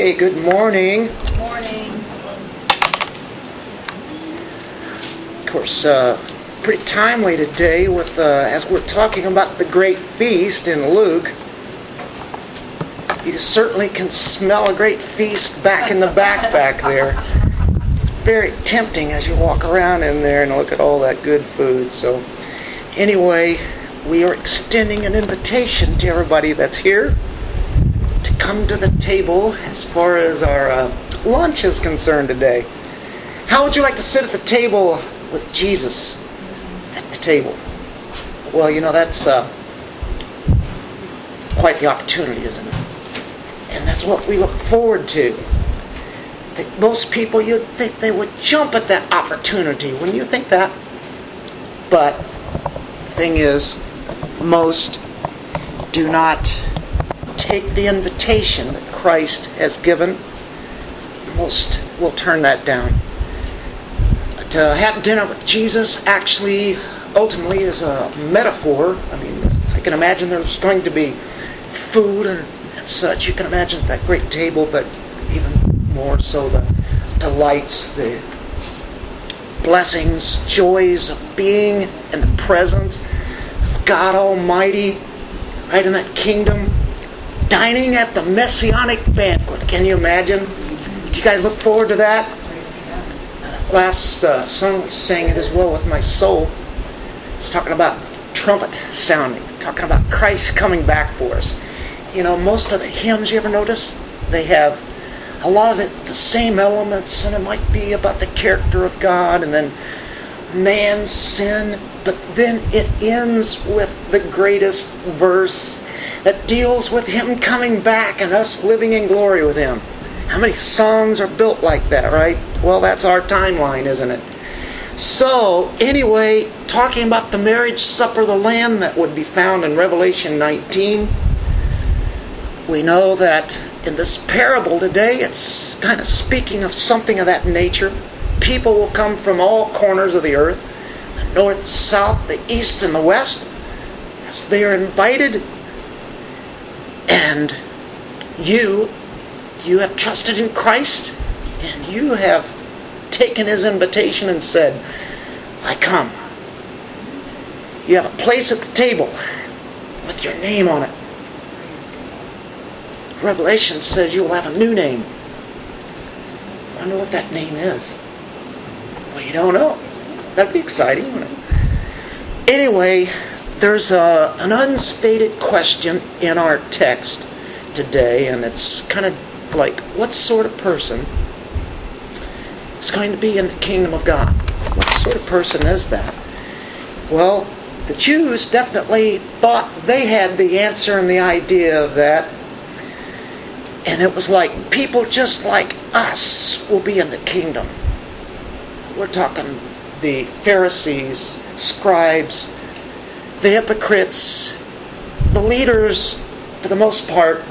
Okay, good morning. Morning. Of course, uh, pretty timely today with uh, as we're talking about the great feast in Luke. You certainly can smell a great feast back in the back back there. It's very tempting as you walk around in there and look at all that good food. So, anyway, we are extending an invitation to everybody that's here to come to the table as far as our uh, lunch is concerned today. How would you like to sit at the table with Jesus at the table? Well, you know, that's uh, quite the opportunity, isn't it? And that's what we look forward to. Most people, you'd think they would jump at that opportunity. Wouldn't you think that? But thing is, most do not take the invitation that Christ has given. Most will turn that down. To have dinner with Jesus actually, ultimately, is a metaphor. I mean, I can imagine there's going to be food and, and such. You can imagine that great table, but even more so the delights, the blessings, joys of being in the presence of God Almighty, right in that kingdom dining at the messianic banquet. Can you imagine? Do you guys look forward to that? Last uh, song we sang it is well with my soul. It's talking about trumpet sounding, talking about Christ coming back for us. You know, most of the hymns you ever notice they have a lot of the, the same elements, and it might be about the character of God, and then man's sin, but then it ends with the greatest verse that deals with Him coming back and us living in glory with Him. How many songs are built like that, right? Well, that's our timeline, isn't it? So, anyway, talking about the marriage supper of the Lamb that would be found in Revelation 19, we know that in this parable today, it's kind of speaking of something of that nature. People will come from all corners of the earth the north, south, the east, and the west as they are invited and you, you have trusted in Christ, and you have taken His invitation and said, I come. You have a place at the table with your name on it. Revelation says you will have a new name. I wonder what that name is. You don't know. That'd be exciting? Anyway, there's a, an unstated question in our text today, and it's kind of like, what sort of person is going to be in the kingdom of God? What sort of person is that? Well, the Jews definitely thought they had the answer and the idea of that. And it was like people just like us will be in the kingdom. We're talking the Pharisees, scribes, the hypocrites, the leaders, for the most part,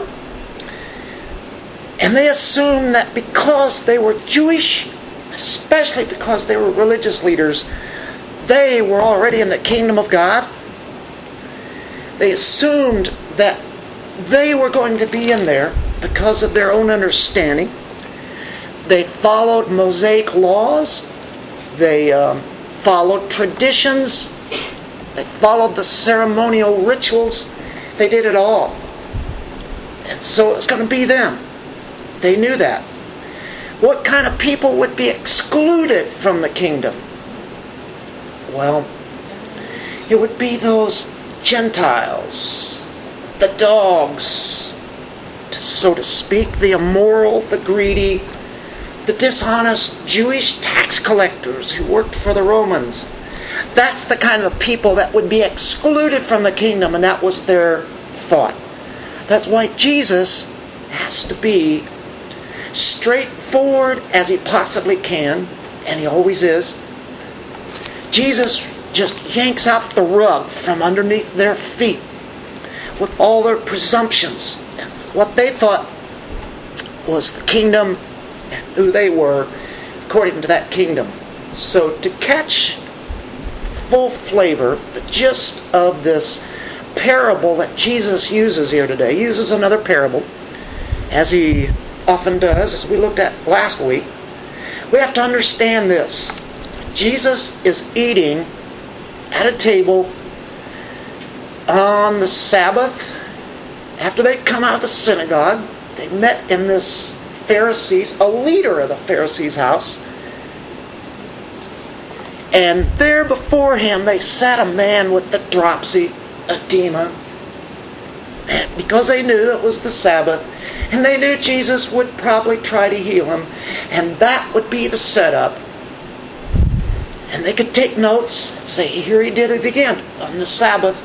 and they assumed that because they were Jewish, especially because they were religious leaders, they were already in the kingdom of God. They assumed that they were going to be in there because of their own understanding. They followed Mosaic laws. They um, followed traditions they followed the ceremonial rituals. They did it all. And so it's going to be them. They knew that. What kind of people would be excluded from the kingdom? Well, it would be those Gentiles, the dogs, so to speak, the immoral, the greedy, the dishonest Jewish tax collectors who worked for the Romans that's the kind of people that would be excluded from the kingdom, and that was their thought. That's why Jesus has to be straightforward as he possibly can, and he always is. Jesus just yanks out the rug from underneath their feet with all their presumptions what they thought was the kingdom who they were according to that kingdom. So to catch full flavor, the gist of this parable that Jesus uses here today. He uses another parable. as he often does, as we looked at last week, we have to understand this. Jesus is eating at a table on the Sabbath after they'd come out of the synagogue. They met in this Pharisees, a leader of the Pharisees' house. And there before him they sat a man with the dropsy, edema, because they knew it was the Sabbath, and they knew Jesus would probably try to heal him, and that would be the setup. And they could take notes and say, here he did it again on the Sabbath.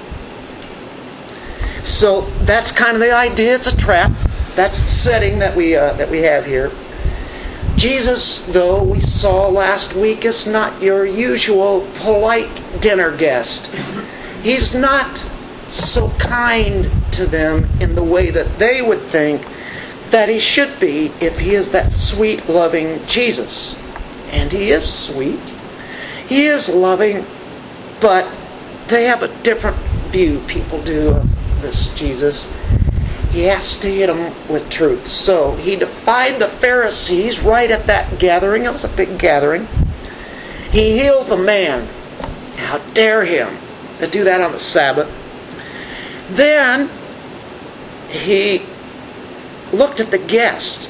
So that's kind of the idea. It's a trap. That's the setting that we uh, that we have here. Jesus, though we saw last week, is not your usual polite dinner guest. He's not so kind to them in the way that they would think that he should be if he is that sweet, loving Jesus. And he is sweet. He is loving, but they have a different view, people do, of this Jesus. He has to hit them with truth. So he defied the Pharisees right at that gathering. It was a big gathering. He healed the man. How dare him to do that on the Sabbath? Then he looked at the guest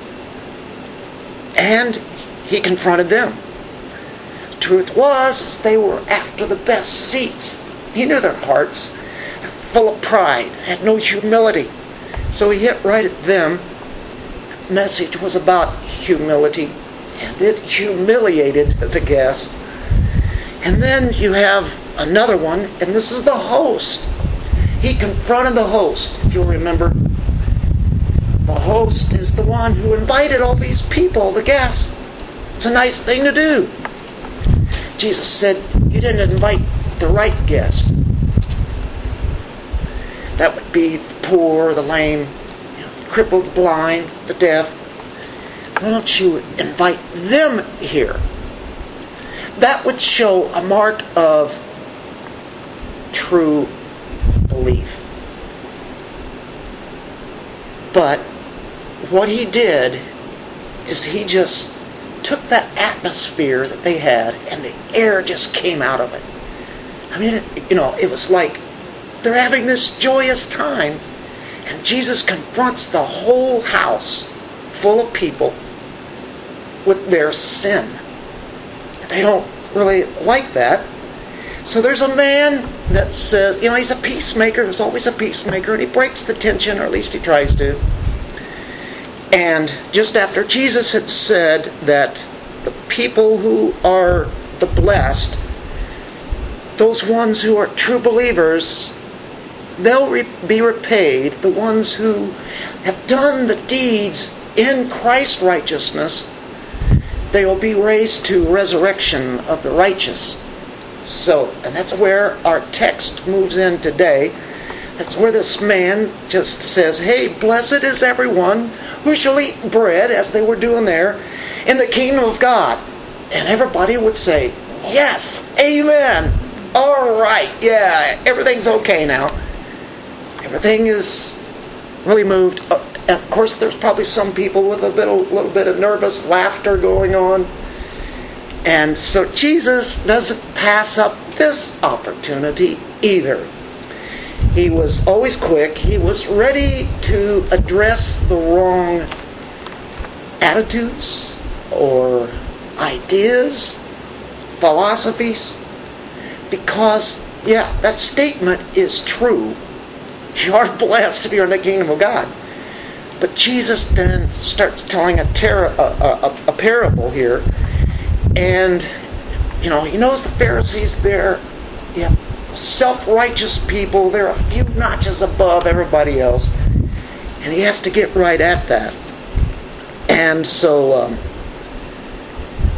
and he confronted them. Truth was, they were after the best seats. He knew their hearts, full of pride, had no humility. So he hit right at them. Message was about humility, and it humiliated the guest. And then you have another one, and this is the host. He confronted the host, if you'll remember. The host is the one who invited all these people, the guests. It's a nice thing to do. Jesus said, You didn't invite the right guest. That would be the poor, the lame, you know, the crippled, the blind, the deaf. Why don't you invite them here? That would show a mark of true belief. But what he did is he just took that atmosphere that they had and the air just came out of it. I mean, it, you know, it was like they're having this joyous time, and Jesus confronts the whole house full of people with their sin. They don't really like that. So there's a man that says, you know, he's a peacemaker. There's always a peacemaker, and he breaks the tension, or at least he tries to. And just after Jesus had said that the people who are the blessed, those ones who are true believers, they'll re- be repaid. The ones who have done the deeds in Christ's righteousness, they will be raised to resurrection of the righteous. So, and that's where our text moves in today. That's where this man just says, Hey, blessed is everyone who shall eat bread, as they were doing there, in the kingdom of God. And everybody would say, Yes, amen. All right, yeah, everything's okay now. Everything is really moved. Uh, and of course, there's probably some people with a bit, a little bit of nervous laughter going on. And so Jesus doesn't pass up this opportunity either. He was always quick. He was ready to address the wrong attitudes or ideas, philosophies, because, yeah, that statement is true. You are blessed if you're in the kingdom of God. But Jesus then starts telling a, ter- a, a, a parable here and, you know, he knows the Pharisees, they're yeah, self righteous people. They're a few notches above everybody else. And he has to get right at that. And so um,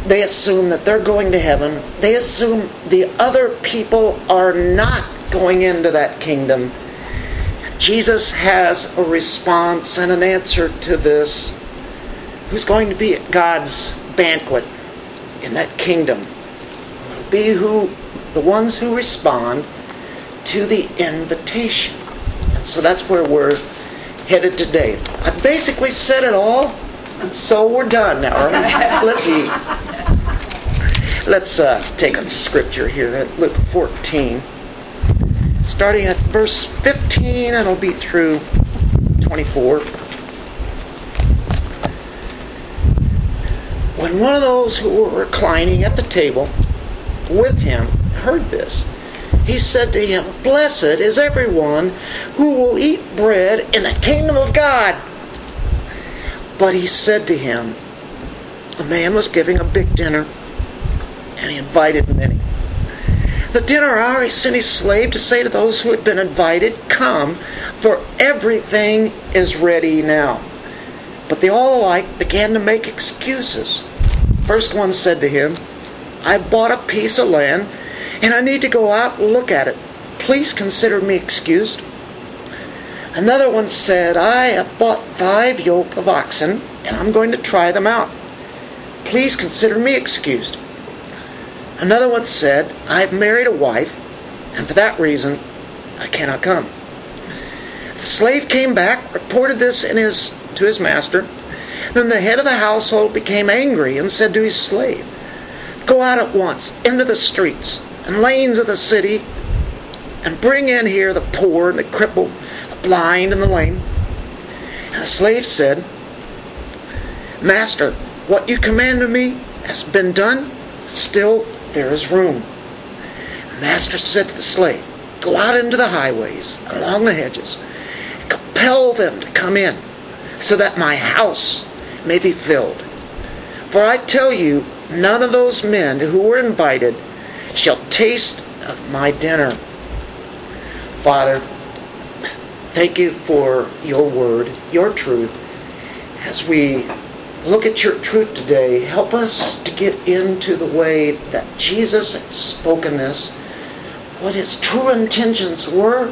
they assume that they're going to heaven. They assume the other people are not going into that kingdom. Jesus has a response and an answer to this. Who's going to be at God's banquet? in that kingdom will be who the ones who respond to the invitation. And so that's where we're headed today. I basically said it all, so we're done now. Right? Let's eat. Let's uh, take a scripture here at Luke 14. Starting at verse 15, and it'll be through 24. When one of those who were reclining at the table with him heard this, he said to him, Blessed is everyone who will eat bread in the kingdom of God. But he said to him, A man was giving a big dinner, and he invited many. The dinner hour, sent his slave to say to those who had been invited, Come, for everything is ready now. But they all alike began to make excuses. First one said to him, I bought a piece of land and I need to go out and look at it. Please consider me excused. Another one said, I have bought five yoke of oxen and I'm going to try them out. Please consider me excused. Another one said, I have married a wife and for that reason I cannot come. The slave came back, reported this his, to his master. Then the head of the household became angry and said to his slave, Go out at once into the streets and lanes of the city and bring in here the poor and the crippled, the blind and the lame. And the slave said, Master, what you commanded me has been done, still there is room. The master said to the slave, Go out into the highways, along the hedges, and compel them to come in, so that my house may be filled. For I tell you, none of those men who were invited shall taste of my dinner. Father, thank you for your word, your truth. As we look at your truth today, help us to get into the way that Jesus had spoken this, what his true intentions were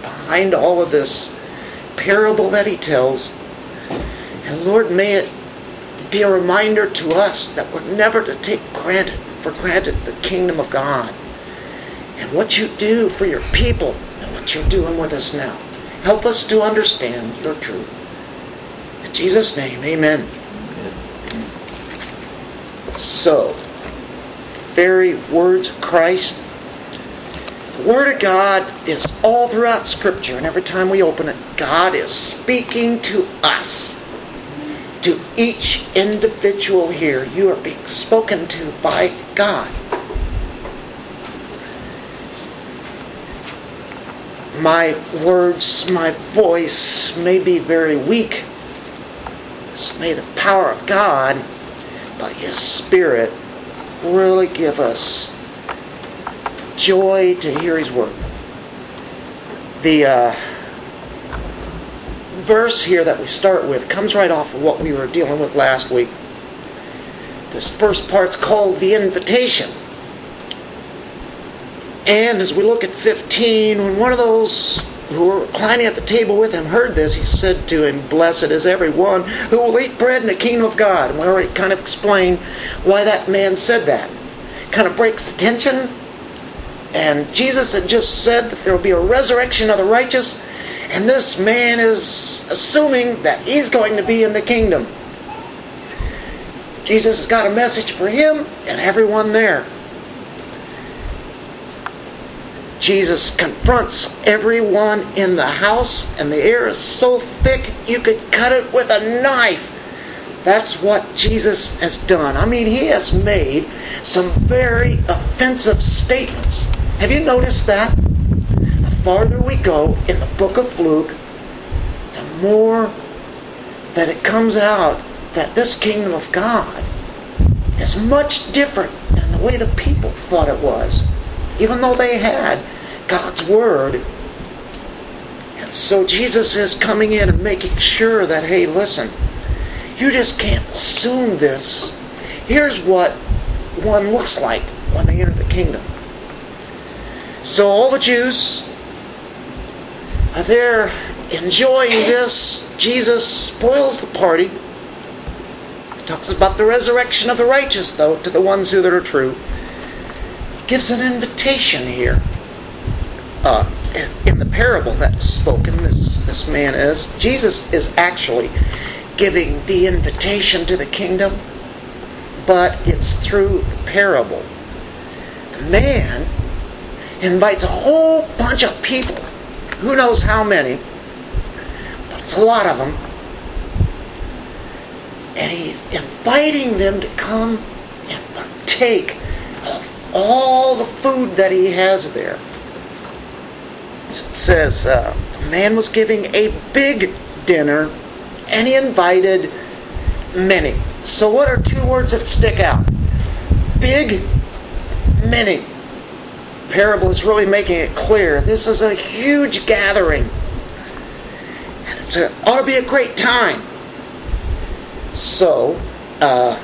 behind all of this parable that he tells. And Lord, may it be a reminder to us that we're never to take granted for granted the kingdom of God and what you do for your people and what you're doing with us now. Help us to understand your truth. In Jesus' name, amen. So, very words of Christ. The Word of God is all throughout Scripture, and every time we open it, God is speaking to us to each individual here. You are being spoken to by God. My words, my voice may be very weak. May the power of God, by His Spirit, really give us joy to hear His word. The uh, verse here that we start with comes right off of what we were dealing with last week. This first part's called the invitation. And as we look at 15, when one of those who were reclining at the table with him heard this, he said to him, Blessed is everyone who will eat bread in the kingdom of God. And we already kind of explained why that man said that. Kind of breaks the tension. And Jesus had just said that there will be a resurrection of the righteous and this man is assuming that he's going to be in the kingdom. Jesus has got a message for him and everyone there. Jesus confronts everyone in the house, and the air is so thick you could cut it with a knife. That's what Jesus has done. I mean, he has made some very offensive statements. Have you noticed that? The farther we go in the book of Luke, the more that it comes out that this kingdom of God is much different than the way the people thought it was, even though they had God's Word. And so Jesus is coming in and making sure that, hey, listen, you just can't assume this. Here's what one looks like when they enter the kingdom. So all the Jews uh, they're enjoying this. Jesus spoils the party. He talks about the resurrection of the righteous, though, to the ones who that are true. Gives an invitation here uh, in the parable that's spoken, this, this man is, Jesus is actually giving the invitation to the kingdom, but it's through the parable. The man invites a whole bunch of people, who knows how many, but it's a lot of them, and he's inviting them to come and partake of all the food that he has there. It says, uh, man was giving a big dinner and he invited many. So, what are two words that stick out? Big, many. Parable is really making it clear. This is a huge gathering. And it's ought to be a great time. So, uh,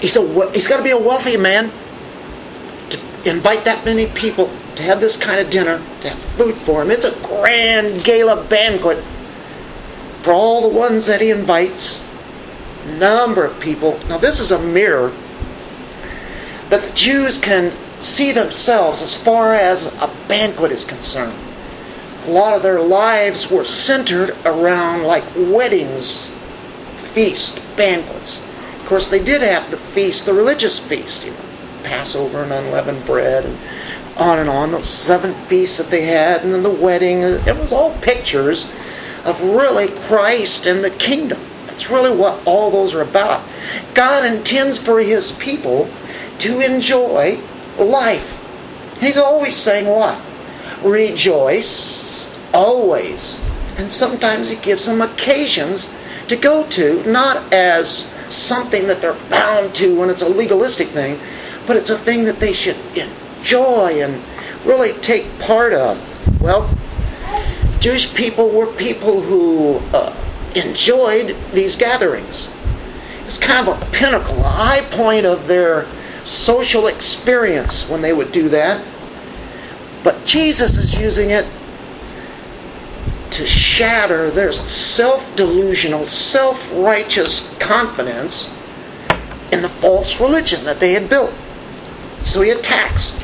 he's, a, he's got to be a wealthy man invite that many people to have this kind of dinner, to have food for him. It's a grand gala banquet for all the ones that he invites. Number of people. Now, this is a mirror that the Jews can see themselves as far as a banquet is concerned. A lot of their lives were centered around like weddings, feast, banquets. Of course, they did have the feast, the religious feast, you know, Passover and unleavened bread, and on and on. Those seven feasts that they had, and then the wedding. It was all pictures of really Christ and the kingdom. That's really what all those are about. God intends for His people to enjoy life. He's always saying what? Rejoice always. And sometimes He gives them occasions to go to, not as something that they're bound to when it's a legalistic thing, but it's a thing that they should enjoy and really take part of. Well, Jewish people were people who uh, enjoyed these gatherings. It's kind of a pinnacle, a high point of their social experience when they would do that. But Jesus is using it to shatter their self delusional, self righteous confidence in the false religion that they had built. So he attacks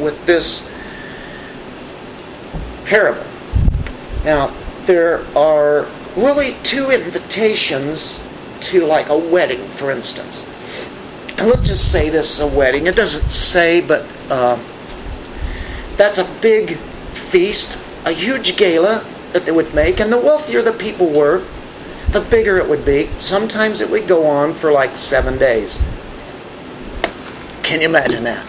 with this parable. Now, there are really two invitations to, like, a wedding, for instance. And let's just say this is a wedding. It doesn't say, but uh, that's a big feast, a huge gala that they would make, and the wealthier the people were, the bigger it would be. Sometimes it would go on for like seven days. Can you imagine that?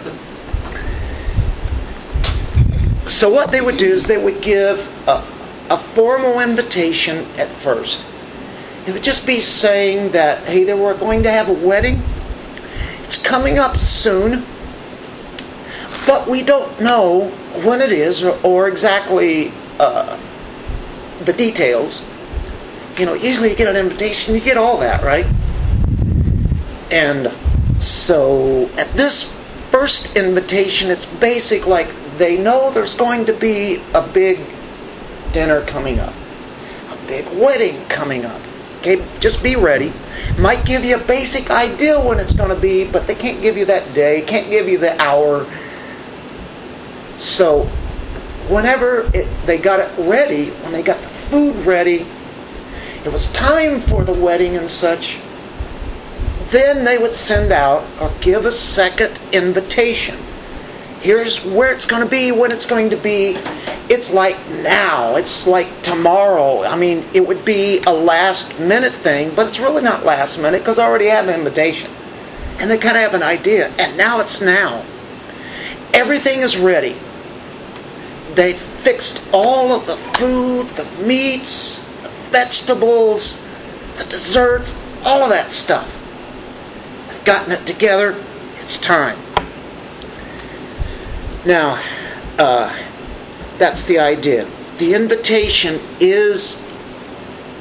So, what they would do is they would give a, a formal invitation at first. It would just be saying that, hey, they were going to have a wedding. It's coming up soon, but we don't know when it is or, or exactly uh, the details. You know, usually you get an invitation, you get all that, right? And so at this first invitation, it's basic like they know there's going to be a big dinner coming up, a big wedding coming up. Okay, just be ready. Might give you a basic idea when it's going to be, but they can't give you that day, can't give you the hour. So, whenever it, they got it ready, when they got the food ready, it was time for the wedding and such, then they would send out or give a second invitation. Here's where it's going to be, when it's going to be. It's like now. It's like tomorrow. I mean, it would be a last minute thing, but it's really not last minute because I already have an invitation. And they kind of have an idea. And now it's now. Everything is ready. They fixed all of the food, the meats, the vegetables, the desserts, all of that stuff. Gotten it together. It's time. Now, uh, that's the idea. The invitation is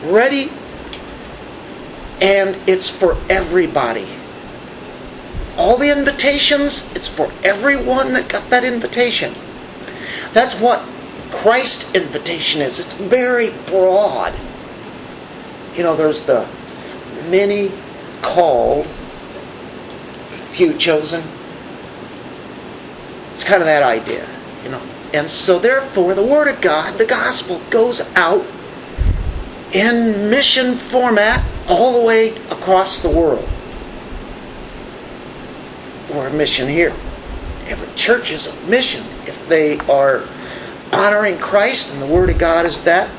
ready and it's for everybody. All the invitations, it's for everyone that got that invitation. That's what Christ's invitation is. It's very broad. You know, there's the many called, few chosen. It's kind of that idea, you know. And so, therefore, the Word of God, the gospel, goes out in mission format all the way across the world. We're a mission here. Every church is a mission if they are honoring Christ, and the Word of God is that.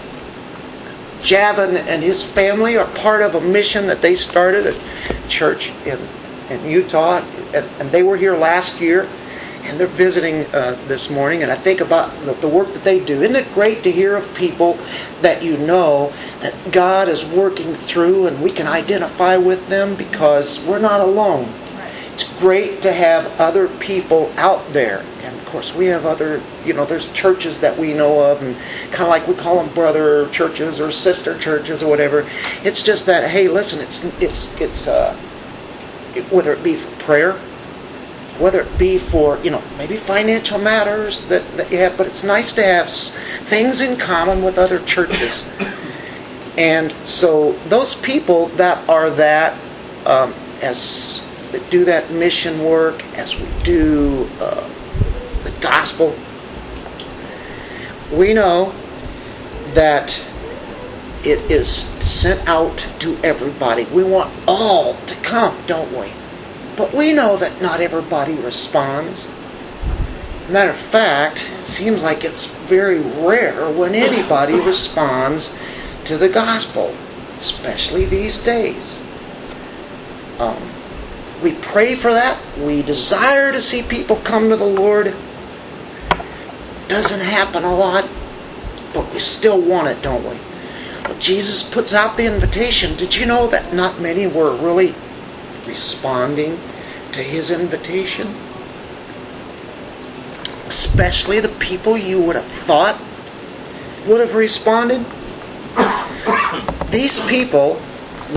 Javin and his family are part of a mission that they started a church in, in Utah, and, and they were here last year and they're visiting uh, this morning, and I think about the, the, work that they do. Isn't it great to hear of people that you know that God is working through, and we can identify with them because we're not alone. It's great to have other people out there, and of course we have other. You know, there's churches that we know of, and kind of like we call them brother churches or sister churches or whatever. It's just that hey, listen, it's it's it's uh, whether it be for prayer whether it be for you know maybe financial matters that, that you have but it's nice to have things in common with other churches. And so those people that are that um, as that do that mission work as we do uh, the gospel we know that it is sent out to everybody we want all to come don't we but we know that not everybody responds. Matter of fact, it seems like it's very rare when anybody responds to the gospel, especially these days. Um, we pray for that. We desire to see people come to the Lord. Doesn't happen a lot, but we still want it, don't we? Jesus puts out the invitation. Did you know that not many were really responding to his invitation? Especially the people you would have thought would have responded. These people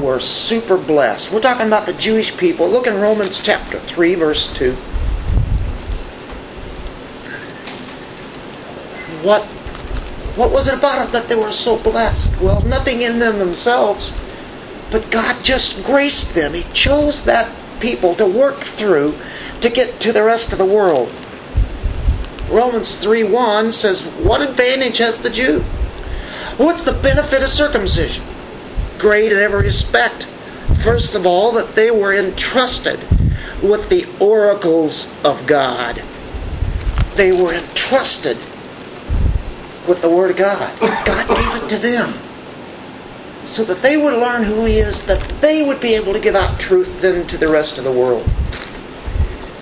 were super blessed. We're talking about the Jewish people. Look in Romans chapter 3, verse 2. What what was it about it that they were so blessed? Well, nothing in them themselves, but God just graced them. He chose that people to work through to get to the rest of the world. Romans 3 1 says, What advantage has the Jew? What's the benefit of circumcision? Great in every respect. First of all, that they were entrusted with the oracles of God. They were entrusted with the Word of God. God gave it to them so that they would learn who He is, that they would be able to give out truth then to the rest of the world.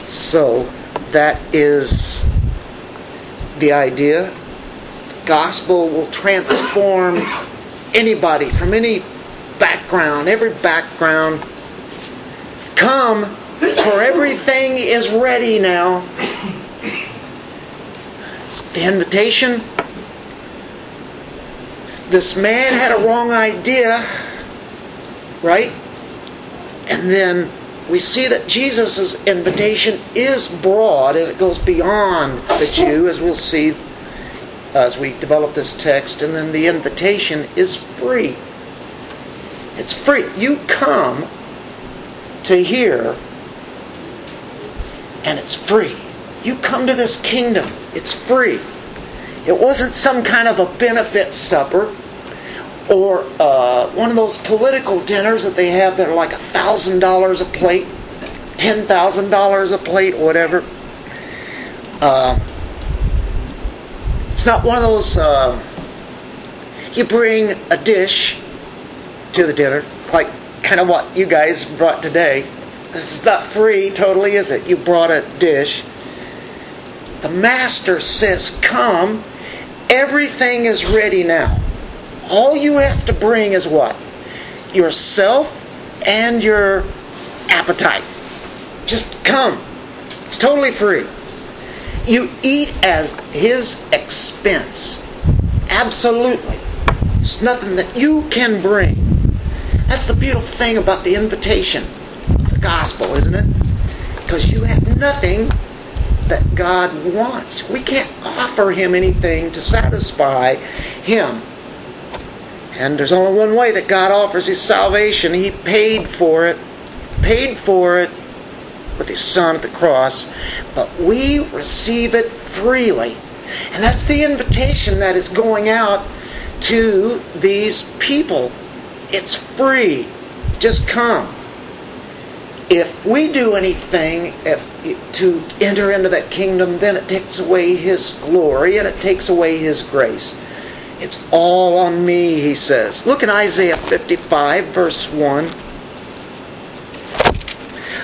So that is the idea. The gospel will transform anybody from any background, every background. Come, for everything is ready now. The invitation this man had a wrong idea, right? And then we see that Jesus' invitation is broad and it goes beyond the Jew, as we'll see as we develop this text. And then the invitation is free. It's free. You come to hear, and it's free. You come to this kingdom, it's free. It wasn't some kind of a benefit supper or uh, one of those political dinners that they have that are like a thousand dollars a plate, ten thousand dollars a plate, whatever. Uh, it's not one of those. Uh, you bring a dish to the dinner, like kind of what you guys brought today. This is not free, totally, is it? You brought a dish. The master says, Come, everything is ready now. All you have to bring is what? Yourself and your appetite. Just come. It's totally free. You eat at his expense. Absolutely. There's nothing that you can bring. That's the beautiful thing about the invitation of the gospel, isn't it? Because you have nothing that God wants. We can't offer Him anything to satisfy Him. And there's only one way that God offers His salvation. He paid for it, paid for it with His Son at the cross. But we receive it freely. And that's the invitation that is going out to these people. It's free. Just come. If we do anything if, to enter into that kingdom, then it takes away His glory and it takes away His grace. It's all on me, he says. Look in Isaiah 55, verse 1.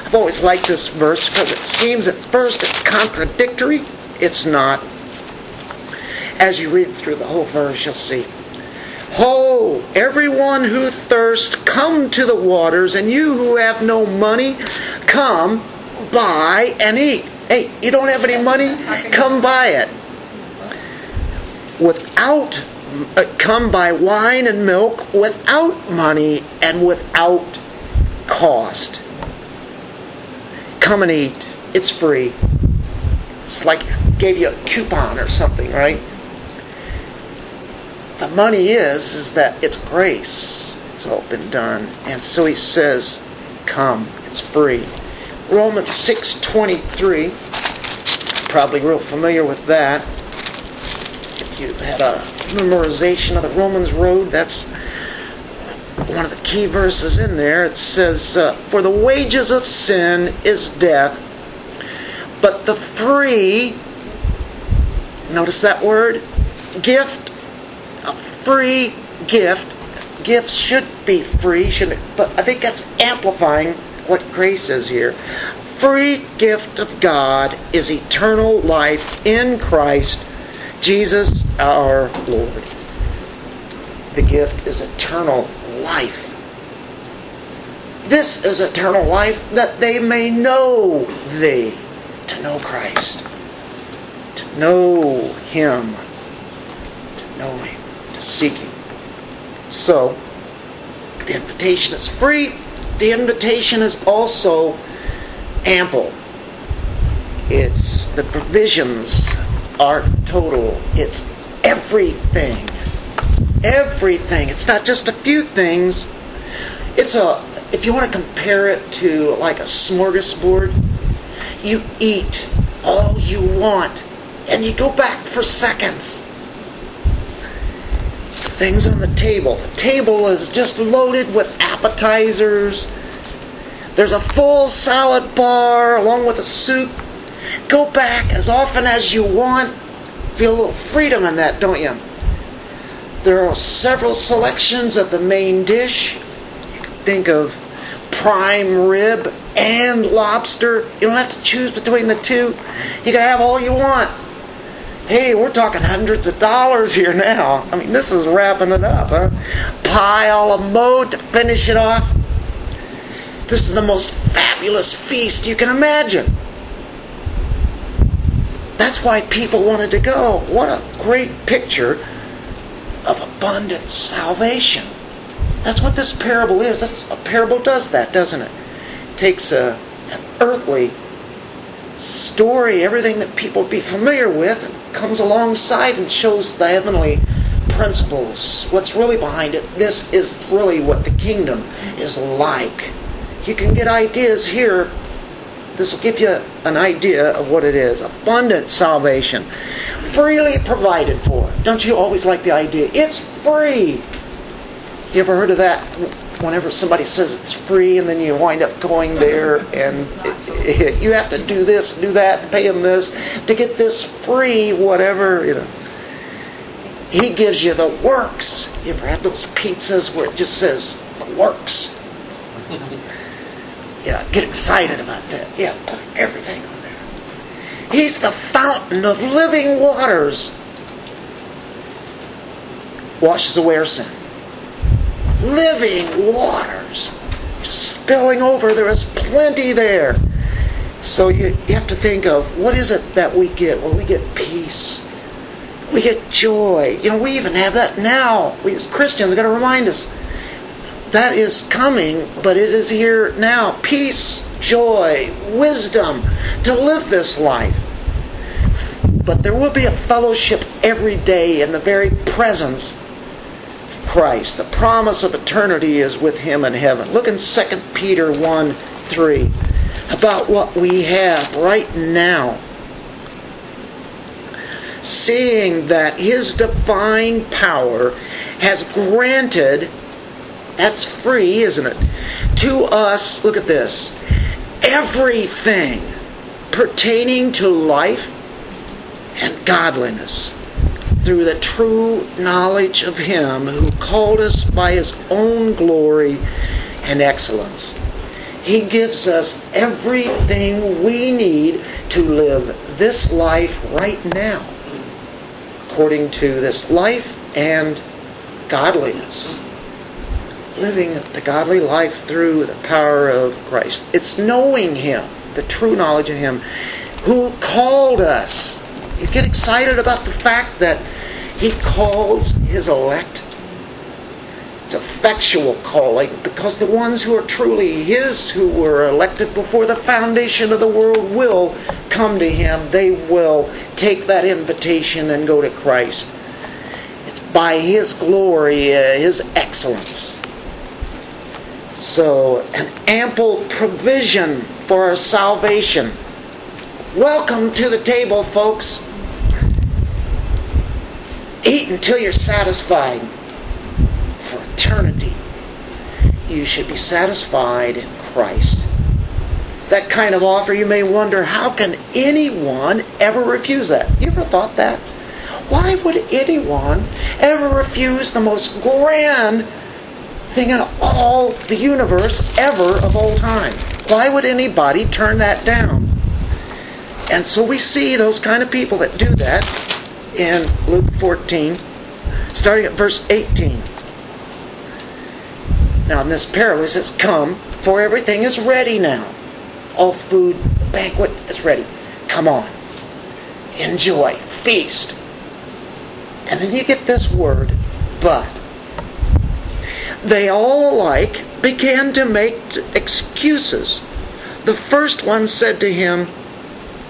I've always liked this verse because it seems at first it's contradictory. It's not. As you read through the whole verse, you'll see. Ho, everyone who thirsts, come to the waters, and you who have no money, come, buy, and eat. Hey, you don't have any money? Come buy it. Without, uh, come buy wine and milk without money and without cost. Come and eat. It's free. It's like gave you a coupon or something, right? The money is is that it's grace. It's all been done. And so he says, come. It's free. Romans 6.23, probably real familiar with that. If you've had a memorization of the Romans road, that's one of the key verses in there. It says, uh, For the wages of sin is death, but the free, notice that word, gift free gift. Gifts should be free, should but I think that's amplifying what grace is here. Free gift of God is eternal life in Christ Jesus our Lord. The gift is eternal life. This is eternal life that they may know thee, to know Christ, to know Him, to know Him seeking. So, the invitation is free. The invitation is also ample. It's the provisions are total. It's everything. Everything. It's not just a few things. It's a if you want to compare it to like a smorgasbord, you eat all you want and you go back for seconds things on the table. The table is just loaded with appetizers. There's a full salad bar along with a soup. Go back as often as you want. Feel a little freedom in that, don't you? There are several selections of the main dish. You can think of prime rib and lobster. You don't have to choose between the two. You can have all you want hey, we're talking hundreds of dollars here now. I mean, this is wrapping it up, huh? Pile a moat to finish it off. This is the most fabulous feast you can imagine. That's why people wanted to go. What a great picture of abundant salvation. That's what this parable is. That's, a parable does that, doesn't it? it takes a, an earthly story, everything that people be familiar with, and comes alongside and shows the heavenly principles, what's really behind it. This is really what the kingdom is like. You can get ideas here. This will give you an idea of what it is. Abundant salvation. Freely provided for. Don't you always like the idea? It's free. You ever heard of that? Whenever somebody says it's free and then you wind up going there and it, it, you have to do this, do that, pay them this to get this free, whatever, you know. He gives you the works. You ever had those pizzas where it just says the works? yeah, get excited about that. Yeah, put everything on there. He's the fountain of living waters. Washes away our sin living waters spilling over. There is plenty there. So you, you have to think of what is it that we get? Well, we get peace. We get joy. You know, we even have that now. We as Christians got to remind us that is coming, but it is here now. Peace, joy, wisdom to live this life. But there will be a fellowship every day in the very presence Christ. The promise of eternity is with Him in heaven. Look in 2 Peter 1 3 about what we have right now. seeing that his divine power has granted, that's free, isn't it? To us, look at this, everything pertaining to life and godliness through the true knowledge of Him who called us by His own glory and excellence. He gives us everything we need to live this life right now, according to this life and godliness. Living the godly life through the power of Christ. It's knowing Him, the true knowledge of Him, who called us. You get excited about the fact that he calls his elect. It's effectual calling because the ones who are truly His, who were elected before the foundation of the world, will come to Him. They will take that invitation and go to Christ. It's by His glory, uh, His excellence. So, an ample provision for our salvation. Welcome to the table, folks. Eat until you're satisfied for eternity. You should be satisfied in Christ. That kind of offer, you may wonder, how can anyone ever refuse that? You ever thought that? Why would anyone ever refuse the most grand thing in all the universe ever of all time? Why would anybody turn that down? And so we see those kind of people that do that in Luke 14, starting at verse 18. Now, in this parable, it says, Come, for everything is ready now. All food, the banquet is ready. Come on. Enjoy. Feast. And then you get this word, but. They all alike began to make excuses. The first one said to him,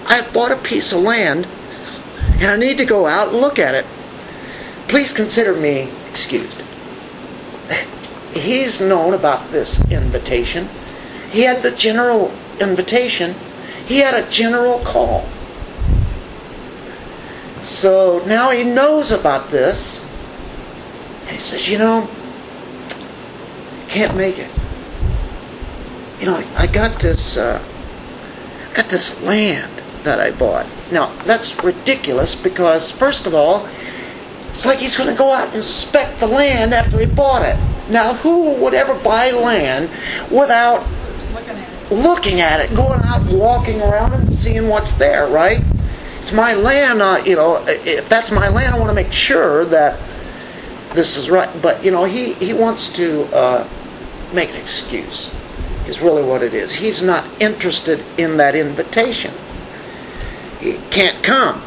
I have bought a piece of land and I need to go out and look at it. Please consider me excused. He's known about this invitation. He had the general invitation. He had a general call. So now he knows about this. And he says, you know, can't make it. You know, I got this, uh, got this land that I bought. Now, that's ridiculous because, first of all, it's like he's going to go out and inspect the land after he bought it. Now, who would ever buy land without looking at it, going out walking around and seeing what's there, right? It's my land, uh, you know, if that's my land, I want to make sure that this is right. But, you know, he, he wants to uh, make an excuse, is really what it is. He's not interested in that invitation he can't come.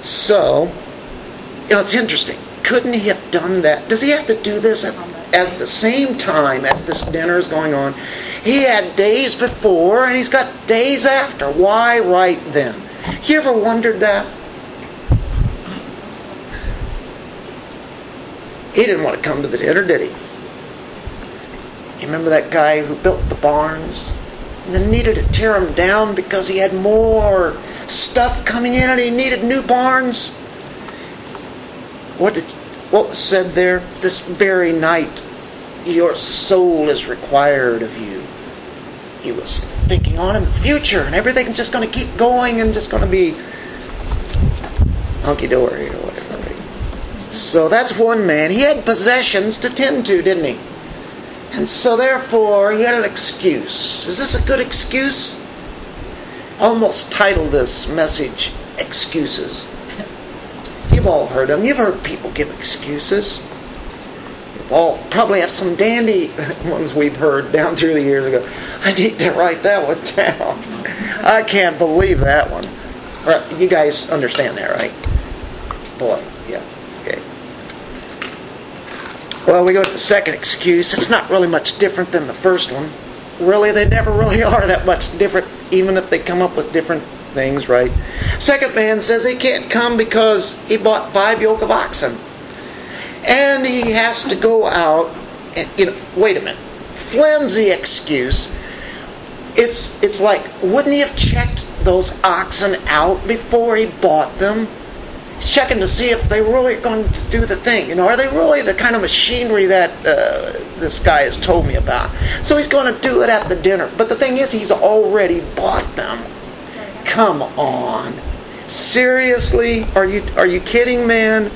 So, you know, it's interesting. Couldn't he have done that? Does he have to do this at, at the same time as this dinner is going on? He had days before and he's got days after. Why right then? You ever wondered that? He didn't want to come to the dinner, did he? You remember that guy who built the barns? Then needed to tear him down because he had more stuff coming in and he needed new barns. What did what was said there? This very night your soul is required of you. He was thinking on in the future and everything's just going to keep going and just going to be hunky dory or whatever. So that's one man. He had possessions to tend to, didn't he? And so therefore he had an excuse. Is this a good excuse? almost titled this message Excuses. You've all heard them. You've heard people give excuses. You've all probably have some dandy ones we've heard down through the years ago. I need to write that one down. I can't believe that one. You guys understand that, right? Boy, yeah. Okay. Well, we go to the second excuse. It's not really much different than the first one really, they never really are that much different, even if they come up with different things, right? Second man says he can't come because he bought five yoke of oxen. And he has to go out and, you know, wait a minute. Flimsy excuse. It's, it's like, wouldn't he have checked those oxen out before he bought them? Checking to see if they really are going to do the thing. You know, are they really the kind of machinery that uh, this guy has told me about? So he's going to do it at the dinner. But the thing is, he's already bought them. Come on. Seriously? Are you are you kidding, man?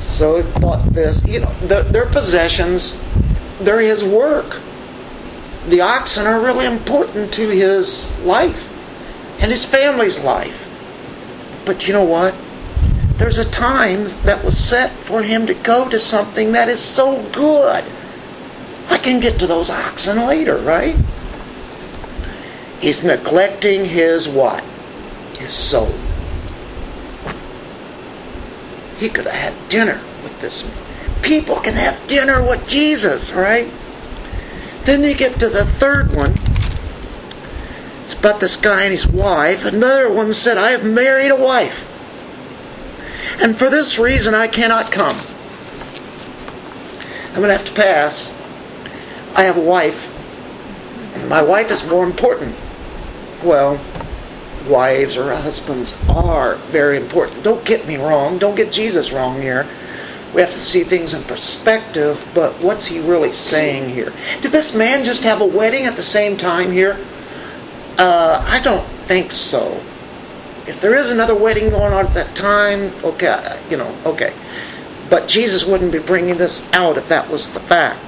So he bought this. You know, the, their possessions, they're his work. The oxen are really important to his life and his family's life. But you know what? There's a time that was set for him to go to something that is so good. I can get to those oxen later, right? He's neglecting his what? His soul. He could have had dinner with this man. People can have dinner with Jesus, right? Then you get to the third one. It's about this guy and his wife. Another one said, I have married a wife. And for this reason I cannot come. I'm going to have to pass. I have a wife. My wife is more important. Well, wives or husbands are very important. Don't get me wrong. Don't get Jesus wrong here. We have to see things in perspective, but what's he really saying here? Did this man just have a wedding at the same time here? Uh, I don't think so. If there is another wedding going on at that time, okay, uh, you know, okay. But Jesus wouldn't be bringing this out if that was the fact.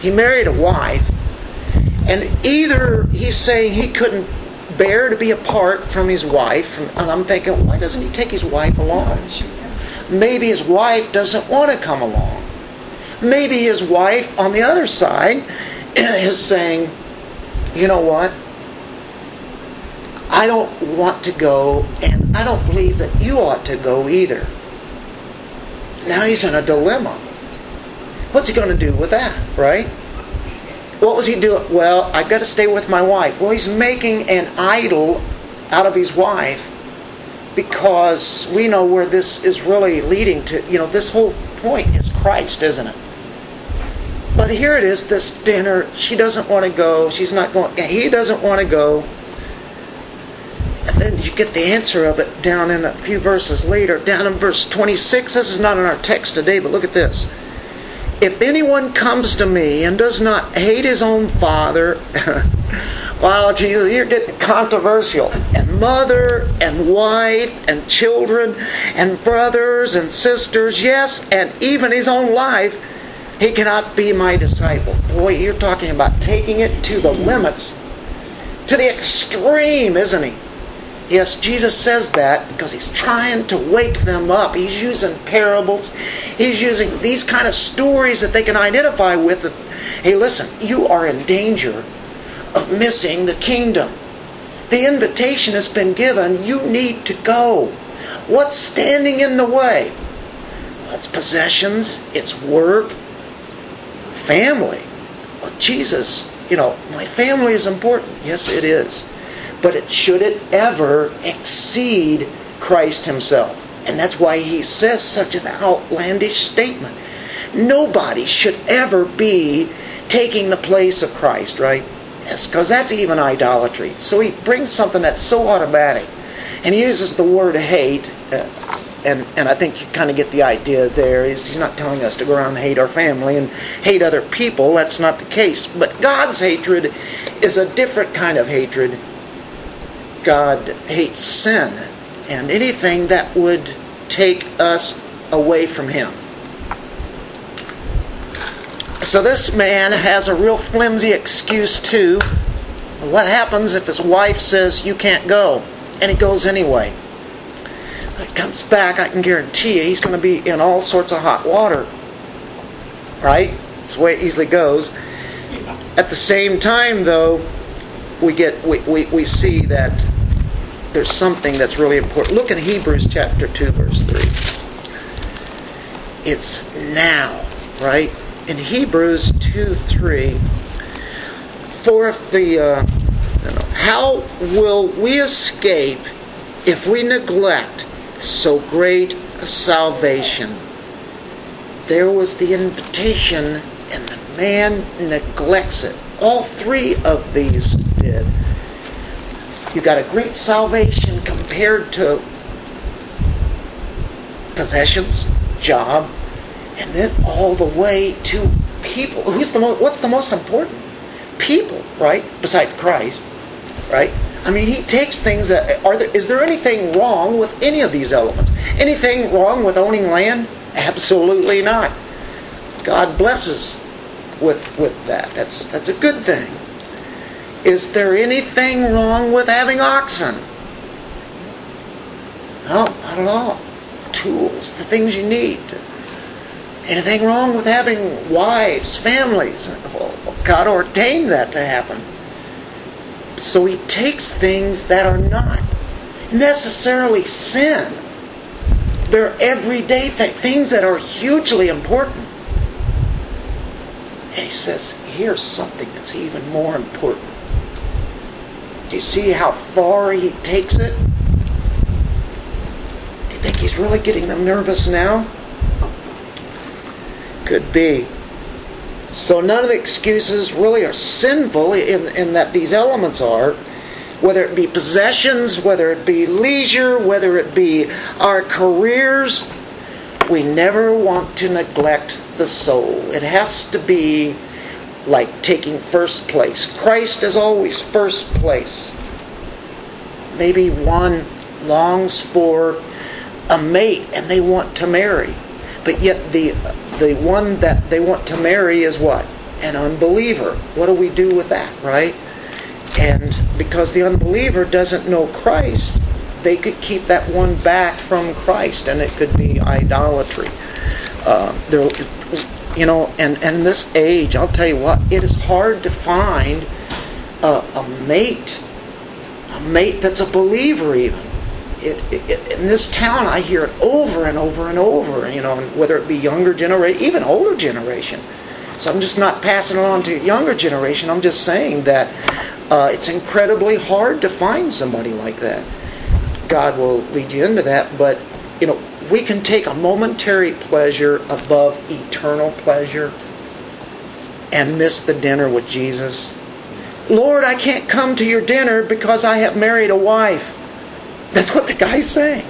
He married a wife, and either he's saying he couldn't bear to be apart from his wife, and I'm thinking, why doesn't he take his wife along? Maybe his wife doesn't want to come along. Maybe his wife, on the other side, is saying, you know what? I don't want to go, and I don't believe that you ought to go either. Now he's in a dilemma. What's he going to do with that, right? What was he doing? Well, I've got to stay with my wife. Well, he's making an idol out of his wife because we know where this is really leading to. You know, this whole point is Christ, isn't it? But here it is, this dinner. She doesn't want to go. She's not going. He doesn't want to go. You get the answer of it down in a few verses later, down in verse 26. This is not in our text today, but look at this. If anyone comes to me and does not hate his own father, wow, Jesus, you're getting controversial. And mother and wife and children and brothers and sisters, yes, and even his own life, he cannot be my disciple. Boy, you're talking about taking it to the limits, to the extreme, isn't he? Yes, Jesus says that because he's trying to wake them up. He's using parables. He's using these kind of stories that they can identify with. Hey, listen, you are in danger of missing the kingdom. The invitation has been given. You need to go. What's standing in the way? Well, it's possessions, it's work, family. Well, Jesus, you know, my family is important. Yes, it is but it should it ever exceed Christ himself. And that's why he says such an outlandish statement. Nobody should ever be taking the place of Christ, right? Because that's even idolatry. So he brings something that's so automatic. And he uses the word hate, uh, and, and I think you kind of get the idea there. He's, he's not telling us to go around and hate our family and hate other people. That's not the case. But God's hatred is a different kind of hatred God hates sin and anything that would take us away from Him. So this man has a real flimsy excuse too. What happens if his wife says, You can't go? And he goes anyway. When he comes back, I can guarantee you he's going to be in all sorts of hot water. Right? It's the way it easily goes. At the same time, though, we get we, we, we see that there's something that's really important. Look at Hebrews chapter 2, verse 3. It's now, right? In Hebrews 2 3, for if the, uh, how will we escape if we neglect so great a salvation? There was the invitation, and the man neglects it. All three of these did. You've got a great salvation compared to possessions, job, and then all the way to people. Who's the most? What's the most important? People, right? Besides Christ, right? I mean, he takes things that are there. Is there anything wrong with any of these elements? Anything wrong with owning land? Absolutely not. God blesses with with that. That's that's a good thing. Is there anything wrong with having oxen? No, not at all. Tools, the things you need. Anything wrong with having wives, families? God ordained that to happen. So he takes things that are not necessarily sin. They're everyday things, things that are hugely important. And he says, here's something that's even more important. Do you see how far he takes it? Do you think he's really getting them nervous now? Could be. So none of the excuses really are sinful in, in that these elements are, whether it be possessions, whether it be leisure, whether it be our careers. We never want to neglect the soul. It has to be like taking first place. Christ is always first place. Maybe one longs for a mate and they want to marry. But yet the the one that they want to marry is what? An unbeliever. What do we do with that, right? And because the unbeliever doesn't know Christ, they could keep that one back from Christ, and it could be idolatry. There, you know, and and this age, I'll tell you what, it is hard to find a, a mate, a mate that's a believer, even it, it, in this town, I hear it over and over and over. You know, whether it be younger generation, even older generation. So I'm just not passing it on to younger generation. I'm just saying that uh, it's incredibly hard to find somebody like that. God will lead you into that, but you know, we can take a momentary pleasure above eternal pleasure and miss the dinner with Jesus. Lord, I can't come to your dinner because I have married a wife. That's what the guy's saying.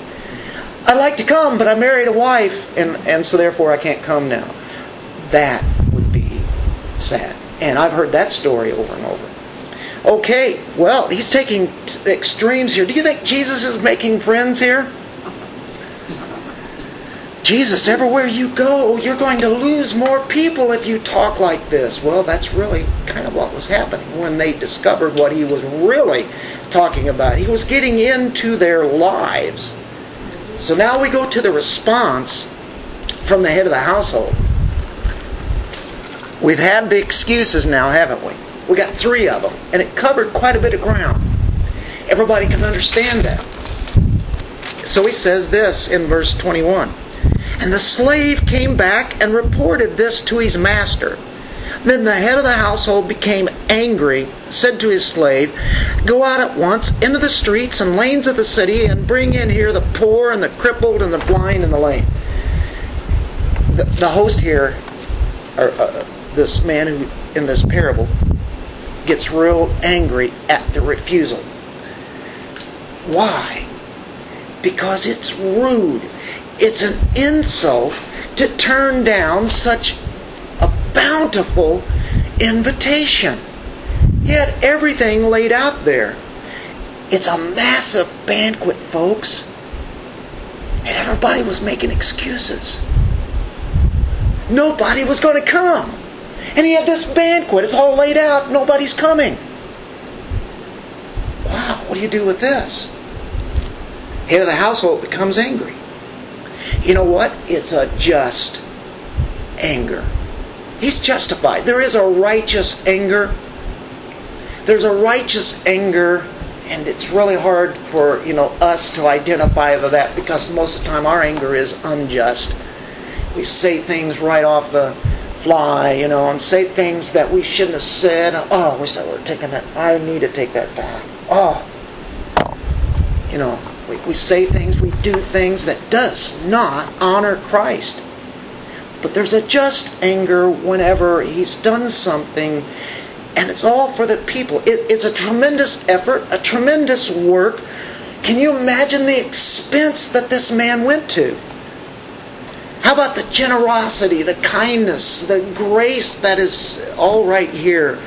I'd like to come, but I married a wife, and, and so therefore I can't come now. That would be sad. And I've heard that story over and over. Okay, well, he's taking extremes here. Do you think Jesus is making friends here? Jesus, everywhere you go, you're going to lose more people if you talk like this. Well, that's really kind of what was happening when they discovered what he was really talking about. He was getting into their lives. So now we go to the response from the head of the household. We've had the excuses now, haven't we? We got three of them, and it covered quite a bit of ground. Everybody can understand that. So he says this in verse 21 And the slave came back and reported this to his master. Then the head of the household became angry, said to his slave, Go out at once into the streets and lanes of the city and bring in here the poor and the crippled and the blind and the lame. The, host here, or uh, this man who in this parable, gets real angry at the refusal. Why? Because it's rude. It's an insult to turn down such a bountiful invitation. He had everything laid out there. It's a massive banquet, folks. And everybody was making excuses. Nobody was going to come. And he had this banquet. It's all laid out. Nobody's coming. Wow, what do you do with this? Head of the household becomes angry. You know what? It's a just anger. He's justified. There is a righteous anger. There's a righteous anger, and it's really hard for you know us to identify with that because most of the time our anger is unjust. We say things right off the fly, you know, and say things that we shouldn't have said. Oh, we said we're taking that. I need to take that back. Oh, you know, we, we say things, we do things that does not honor Christ. But there's a just anger whenever he's done something, and it's all for the people. It, it's a tremendous effort, a tremendous work. Can you imagine the expense that this man went to? How about the generosity, the kindness, the grace that is all right here?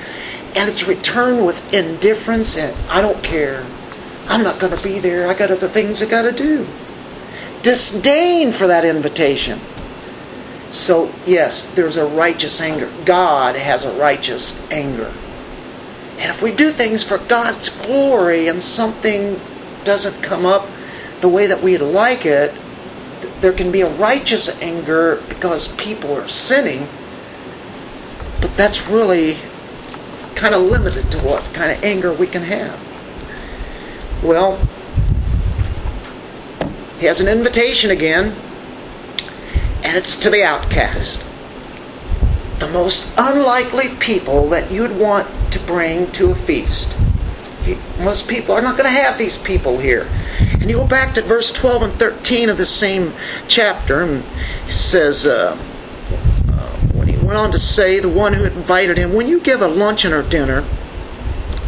And it's returned with indifference and I don't care. I'm not going to be there. I got other things I got to do. Disdain for that invitation. So, yes, there's a righteous anger. God has a righteous anger. And if we do things for God's glory and something doesn't come up the way that we'd like it, there can be a righteous anger because people are sinning, but that's really kind of limited to what kind of anger we can have. Well, he has an invitation again, and it's to the outcast. The most unlikely people that you'd want to bring to a feast. Most people are not going to have these people here. And you go back to verse 12 and 13 of the same chapter, and it says, uh, uh, when he went on to say, the one who invited him, when you give a luncheon or dinner,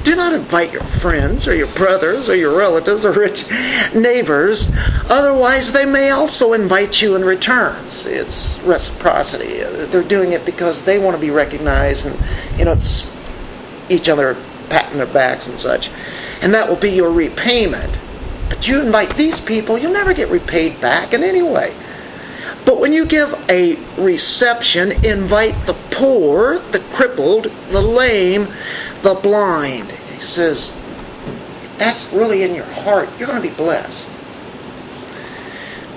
do not invite your friends or your brothers or your relatives or rich neighbors. Otherwise, they may also invite you in return. It's reciprocity. They're doing it because they want to be recognized, and you know, it's each other patting their backs and such. And that will be your repayment. But you invite these people, you'll never get repaid back in any way. But when you give a reception, invite the poor, the crippled, the lame, the blind. He says, if that's really in your heart, you're going to be blessed.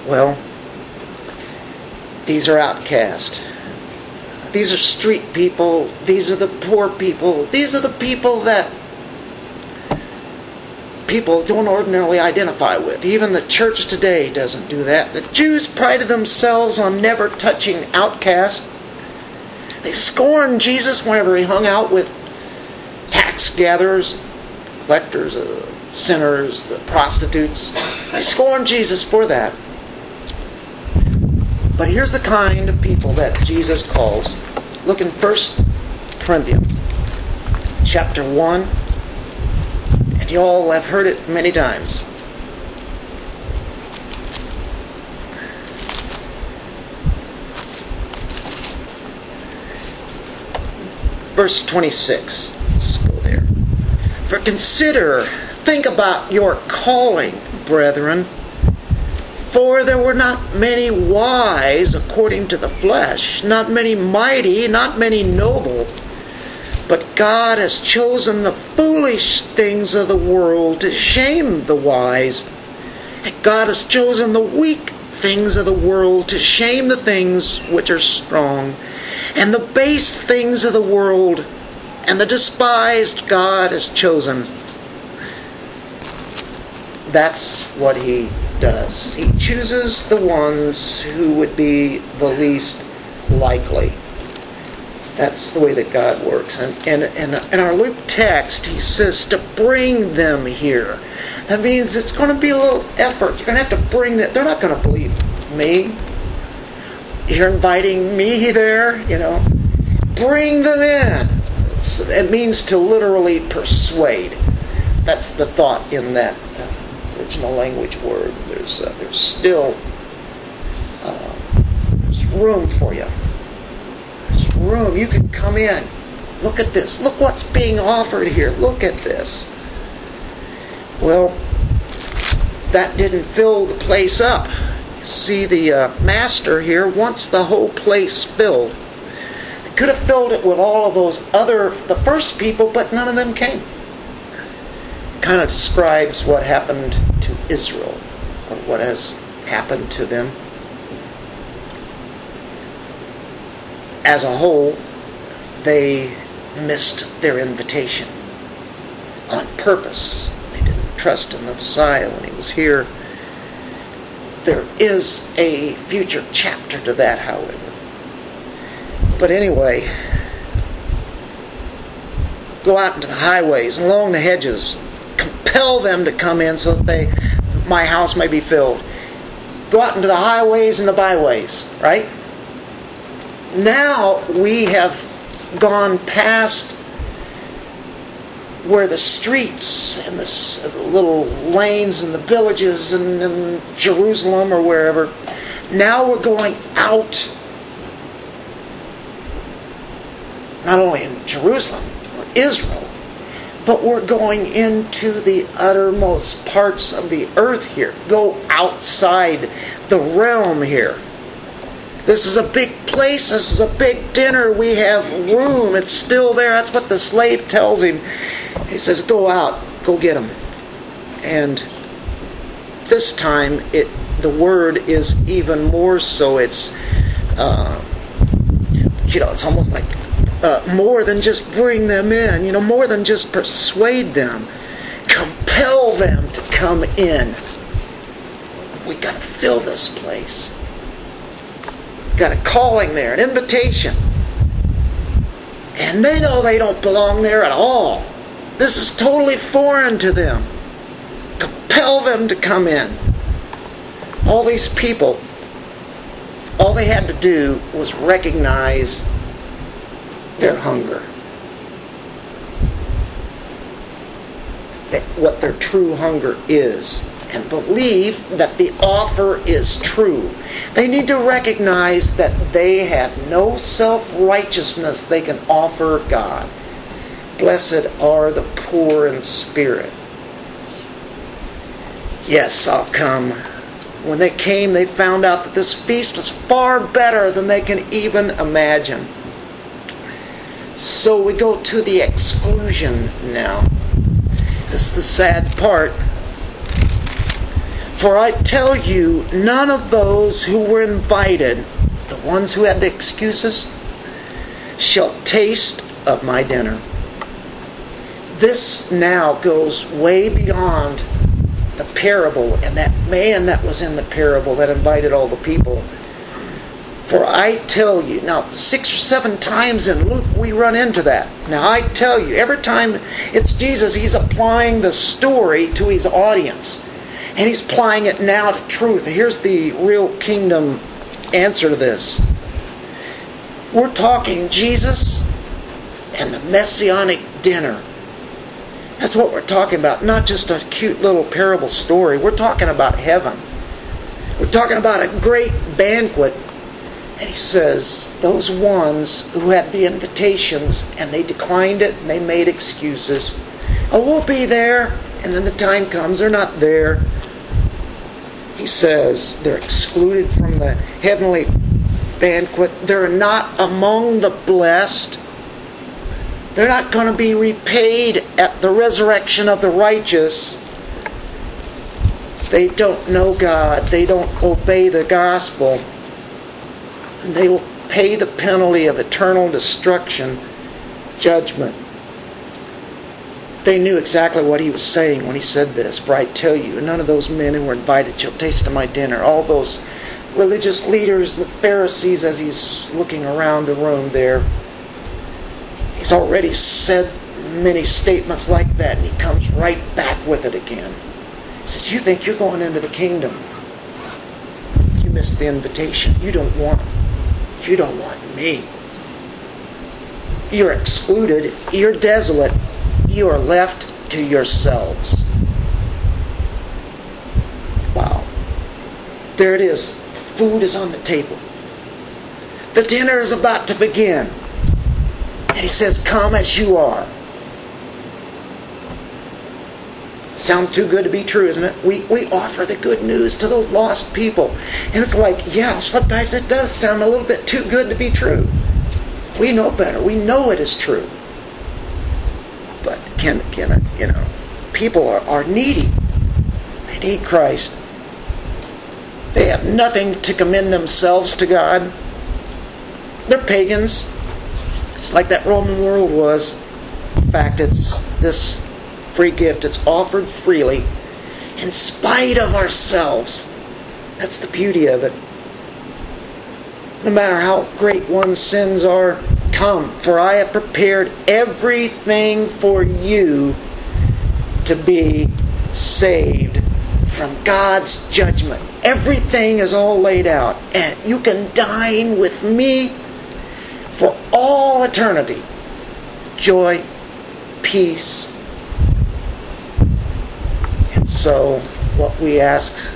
Well, these are outcasts. These are street people. These are the poor people. These are the people that people don't ordinarily identify with. Even the church today doesn't do that. The Jews prided themselves on never touching outcasts. They scorned Jesus whenever he hung out with tax gatherers, collectors, uh, sinners, the prostitutes. They scorned Jesus for that. But here's the kind of people that Jesus calls. Look in 1 Corinthians chapter 1 you all have heard it many times. Verse 26. Let's go there. For consider, think about your calling, brethren. For there were not many wise according to the flesh, not many mighty, not many noble. But God has chosen the foolish things of the world to shame the wise. And God has chosen the weak things of the world to shame the things which are strong. And the base things of the world and the despised God has chosen. That's what He does. He chooses the ones who would be the least likely. That's the way that God works. And, and, and in our Luke text, he says to bring them here. That means it's going to be a little effort. You're going to have to bring that. They're not going to believe me. You're inviting me there, you know. Bring them in. It's, it means to literally persuade. That's the thought in that uh, original language word. There's, uh, there's still uh, there's room for you room. You can come in. Look at this. Look what's being offered here. Look at this. Well, that didn't fill the place up. You see, the uh, master here wants the whole place filled. Could have filled it with all of those other, the first people, but none of them came. Kind of describes what happened to Israel, or what has happened to them as a whole, they missed their invitation on purpose. They didn't trust in the Messiah when he was here. There is a future chapter to that, however. But anyway, go out into the highways and along the hedges, compel them to come in so that they, my house may be filled. Go out into the highways and the byways, right? Now we have gone past where the streets and the little lanes and the villages and, and Jerusalem or wherever, Now we're going out, not only in Jerusalem or Israel, but we're going into the uttermost parts of the earth here. Go outside the realm here. This is a big place. This is a big dinner. We have room. It's still there. That's what the slave tells him. He says, Go out. Go get them. And this time, it the word is even more so. It's, uh, you know, it's almost like uh, more than just bring them in, you know, more than just persuade them, compel them to come in. We got to fill this place. Got a calling there, an invitation. And they know they don't belong there at all. This is totally foreign to them. Compel them to come in. All these people, all they had to do was recognize their hunger. What their true hunger is. And believe that the offer is true. They need to recognize that they have no self righteousness they can offer God. Blessed are the poor in spirit. Yes, I'll come. When they came, they found out that this feast was far better than they can even imagine. So we go to the exclusion now. This is the sad part. For I tell you, none of those who were invited, the ones who had the excuses, shall taste of my dinner. This now goes way beyond the parable and that man that was in the parable that invited all the people for I tell you, now six or seven times in Luke we run into that. Now I tell you, every time it's Jesus, he's applying the story to his audience. And he's applying it now to truth. Here's the real kingdom answer to this. We're talking Jesus and the messianic dinner. That's what we're talking about, not just a cute little parable story. We're talking about heaven. We're talking about a great banquet and he says, those ones who had the invitations and they declined it and they made excuses. Oh, we'll be there. And then the time comes, they're not there. He says they're excluded from the heavenly banquet. They're not among the blessed. They're not going to be repaid at the resurrection of the righteous. They don't know God. They don't obey the gospel and they will pay the penalty of eternal destruction, judgment. They knew exactly what he was saying when he said this. For I tell you, none of those men who were invited shall taste of my dinner. All those religious leaders, the Pharisees, as he's looking around the room there, he's already said many statements like that, and he comes right back with it again. He says, You think you're going into the kingdom? You missed the invitation. You don't want you don't want me. You're excluded. You're desolate. You are left to yourselves. Wow. There it is. Food is on the table. The dinner is about to begin. And he says, Come as you are. Sounds too good to be true, isn't it? We, we offer the good news to those lost people. And it's like, yeah, sometimes it does sound a little bit too good to be true. We know better. We know it is true. Can, can you know, people are, are needy. They need Christ. They have nothing to commend themselves to God. They're pagans. It's like that Roman world was. In fact, it's this free gift. It's offered freely in spite of ourselves. That's the beauty of it. No matter how great one's sins are, come, for I have prepared everything for you to be saved from God's judgment. Everything is all laid out, and you can dine with me for all eternity. Joy, peace, And so, what we ask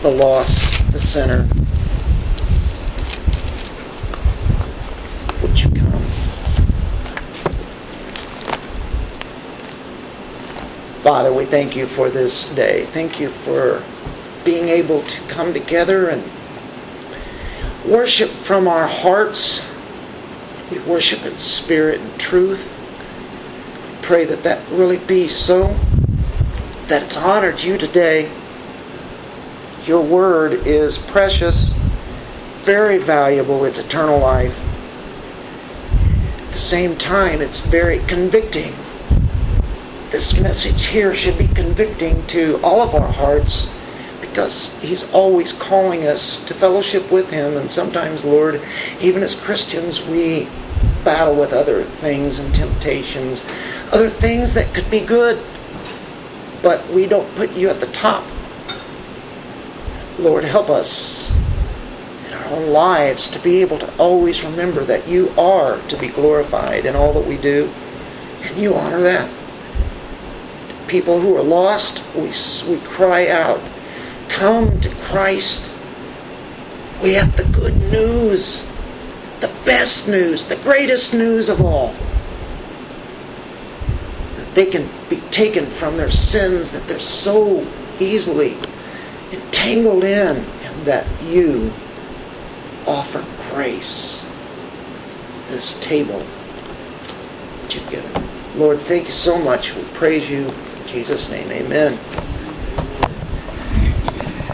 the lost, the sinner. Would you come? Father, we thank you for this day. Thank you for being able to come together and worship from our hearts. We worship in spirit and truth. Pray that that really be so, that it's honored you today. Your word is precious, very valuable. It's eternal life. At the same time, it's very convicting. This message here should be convicting to all of our hearts because He's always calling us to fellowship with Him. And sometimes, Lord, even as Christians, we battle with other things and temptations, other things that could be good, but we don't put you at the top. Lord, help us in our own lives to be able to always remember that you are to be glorified in all that we do, and you honor that. People who are lost, we, we cry out, Come to Christ. We have the good news, the best news, the greatest news of all. That they can be taken from their sins that they're so easily entangled in, and that you offer grace. This table that you've given. Lord, thank you so much. We praise you. Jesus' name, amen.